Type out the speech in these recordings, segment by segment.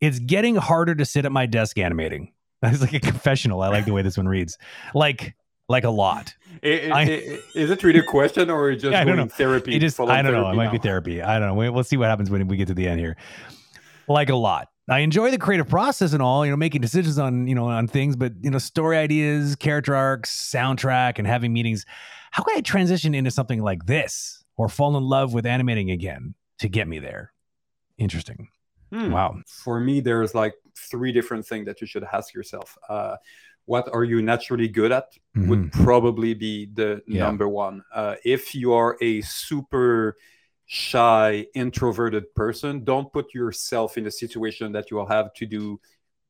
It's getting harder to sit at my desk animating. That's like a confessional. I like the way this one reads. Like, like a lot. It, I, it, is it really a question or just yeah, I don't know. therapy? It just, I don't know. It might now? be therapy. I don't know. We, we'll see what happens when we get to the end here. Like a lot. I enjoy the creative process and all, you know, making decisions on, you know, on things, but you know, story ideas, character arcs, soundtrack, and having meetings. How can I transition into something like this or fall in love with animating again to get me there? Interesting. Hmm. Wow. For me, there's like three different things that you should ask yourself. Uh, what are you naturally good at mm-hmm. would probably be the yeah. number one. Uh, if you are a super shy, introverted person, don't put yourself in a situation that you will have to do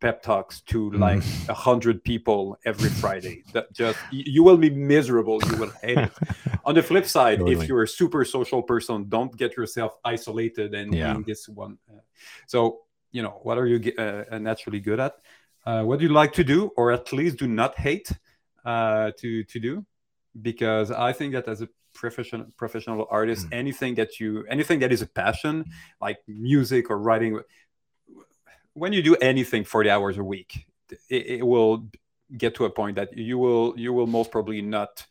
pep talks to like a hundred people every Friday. That just you will be miserable. You will hate it. On the flip side, totally. if you're a super social person, don't get yourself isolated and yeah. in this one. Uh, so you know what are you uh, naturally good at? Uh, what do you like to do, or at least do not hate uh, to to do? Because I think that as a professional professional artist mm. anything that you anything that is a passion like music or writing when you do anything 40 hours a week it, it will get to a point that you will you will most probably not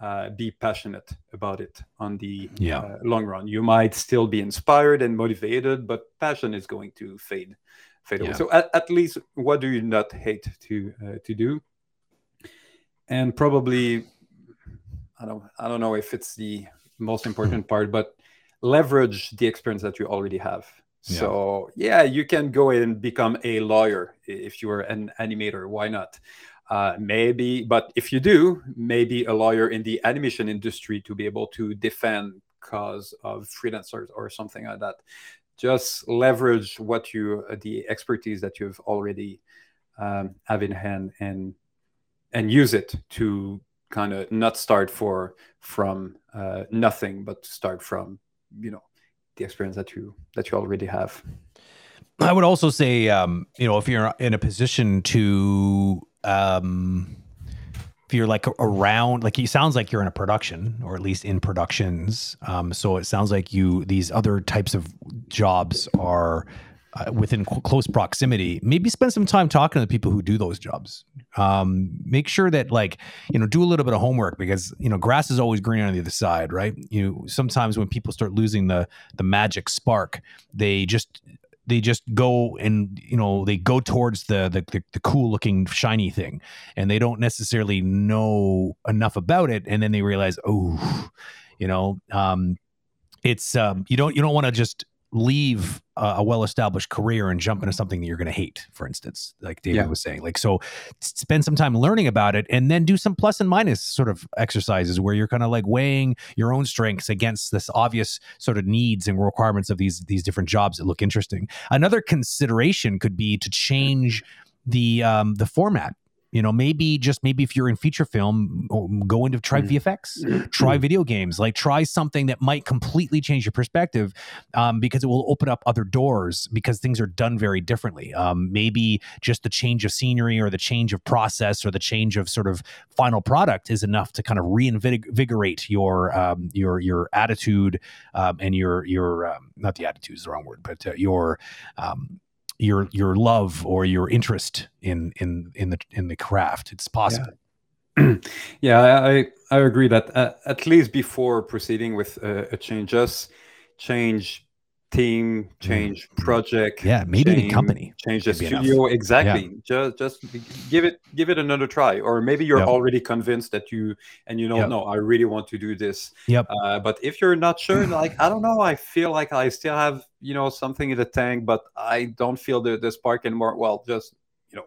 uh, be passionate about it on the yeah. uh, long run you might still be inspired and motivated but passion is going to fade fade yeah. away so at, at, least what do you not hate to uh, to do and probably I don't I don't know if it's the most important part, but leverage the experience that you already have. So yeah, you can go and become a lawyer if you are an animator. Why not? Uh, maybe, but if you do, maybe a lawyer in the animation industry to be able to defend cause of freelancers or something like that. Just leverage what you the expertise that you've already um, have in hand and and use it to kind of not start for from uh, nothing, but start from you know the experience that you that you already have. I would also say, um, you know, if you're in a position to, um, if you're like around, like it sounds like you're in a production or at least in productions. Um, so it sounds like you, these other types of jobs are uh, within close proximity, maybe spend some time talking to the people who do those jobs. Um, make sure that like you know do a little bit of homework because you know grass is always green on the other side, right? You sometimes when people start losing the the magic spark, they just they just go and you know they go towards the, the the, the, cool looking shiny thing and they don't necessarily know enough about it and then they realize oh you know um, it's um, you don't you don't want to just leave a, a well-established career and jump into something that you're going to hate for instance like david yeah. was saying. Like so spend some time learning about it and then do some plus and minus sort of exercises where you're kind of like weighing your own strengths against this obvious sort of needs and requirements of these these different jobs that look interesting. Another consideration could be to change the um, the format you know maybe just maybe if you're in feature film go into try mm. vfx try video games like try something that might completely change your perspective um, because it will open up other doors because things are done very differently um, maybe just the change of scenery or the change of process or the change of sort of final product is enough to kind of reinvigorate your um, your your attitude um, and your your um, not the attitude is the wrong word but uh, your um, your your love or your interest in in in the in the craft. It's possible. Yeah, yeah I I agree that uh, at least before proceeding with uh, a change, just change team, mm-hmm. change project. Yeah, maybe change, the company. Change the studio. Exactly. Yeah. Just just give it give it another try. Or maybe you're yep. already convinced that you and you know, yep. no, I really want to do this. Yep. Uh, but if you're not sure, like I don't know, I feel like I still have, you know, something in the tank, but I don't feel the, the spark anymore. Well, just you know,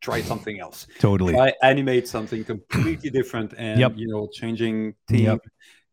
try something else. Totally. Try animate something completely different and yep. you know, changing team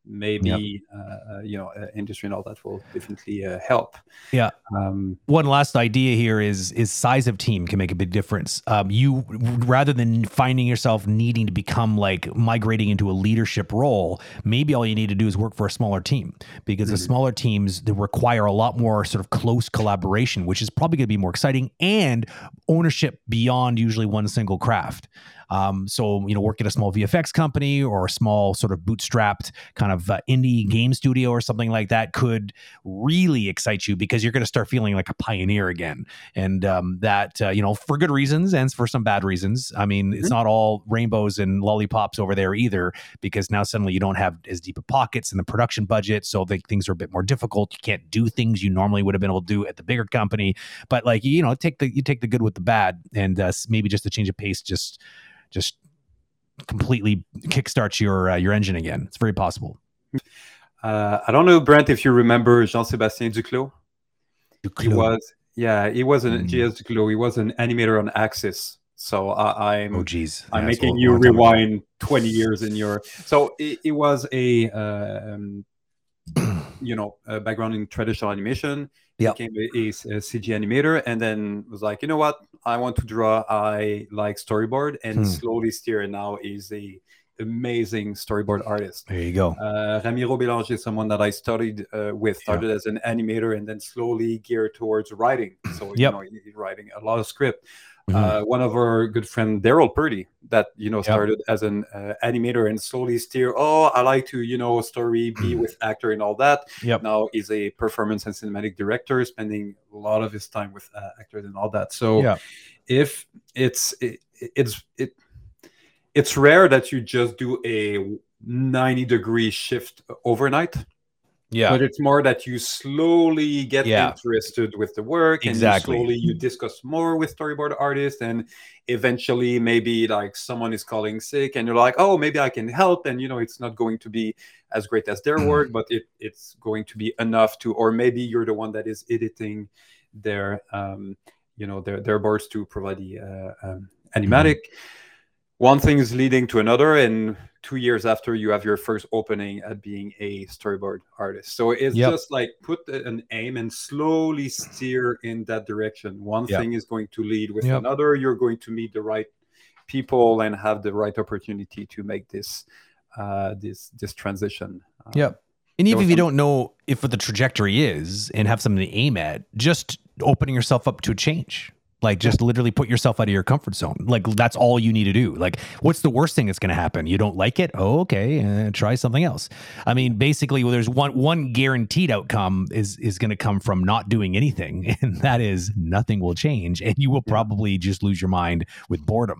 maybe yep. Uh, uh, you know uh, industry and all that will definitely uh, help. Yeah. Um, one last idea here is is size of team can make a big difference. Um, you rather than finding yourself needing to become like migrating into a leadership role maybe all you need to do is work for a smaller team. Because mm-hmm. the smaller teams they require a lot more sort of close collaboration which is probably going to be more exciting and ownership beyond usually one single craft Um, so you know, work at a small VFX company or a small sort of bootstrapped kind of uh, indie game studio or something like that could really excite you because you're going to start feeling like a pioneer again, and um, that uh, you know for good reasons and for some bad reasons. I mean, mm-hmm. it's not all rainbows and lollipops over there either because now suddenly you don't have as deep of pockets in the production budget, so things are a bit more difficult. You can't do things you normally would have been able to do at the bigger company, but like you know, take the you take the good with the bad, and uh, maybe just a change of pace just just completely kickstarts your uh, your engine again. It's very possible. Uh, I don't know, Brent, if you remember Jean-Sébastien Duclos. Duclos. He was, yeah, he was an mm. JS Duclos. He was an animator on Axis. So I, am oh geez, I'm yeah, making you rewind 20 years in your. So it, it was a uh, um, you know a background in traditional animation. Yeah, became a, a, a, CG animator, and then was like, you know what, I want to draw. I like storyboard, and hmm. slowly steer now is a amazing storyboard artist. There you go. Uh, Ramiro Bélanger is someone that I studied uh, with, started yeah. as an animator and then slowly geared towards writing. So, yep. you know, he's writing a lot of script. Mm-hmm. Uh, one of our good friend Daryl Purdy that you know started yep. as an uh, animator and slowly steer. Oh, I like to you know story be with actor and all that. Yep. Now he's a performance and cinematic director, spending a lot of his time with uh, actors and all that. So yeah. if it's it, it's it it's rare that you just do a 90 degree shift overnight yeah but it's more that you slowly get yeah. interested with the work exactly. and you slowly you discuss more with storyboard artists and eventually maybe like someone is calling sick and you're like oh maybe i can help and you know it's not going to be as great as their work but it, it's going to be enough to or maybe you're the one that is editing their um you know their their boards to provide the uh, um, animatic mm-hmm one thing is leading to another and two years after you have your first opening at being a storyboard artist so it's yep. just like put an aim and slowly steer in that direction one yep. thing is going to lead with yep. another you're going to meet the right people and have the right opportunity to make this uh, this this transition uh, yep and even if you don't know if what the trajectory is and have something to aim at just opening yourself up to a change like just literally put yourself out of your comfort zone. Like that's all you need to do. Like what's the worst thing that's going to happen? You don't like it? Oh, okay. Uh, try something else. I mean, basically, well, there's one one guaranteed outcome is is going to come from not doing anything, and that is nothing will change, and you will probably just lose your mind with boredom.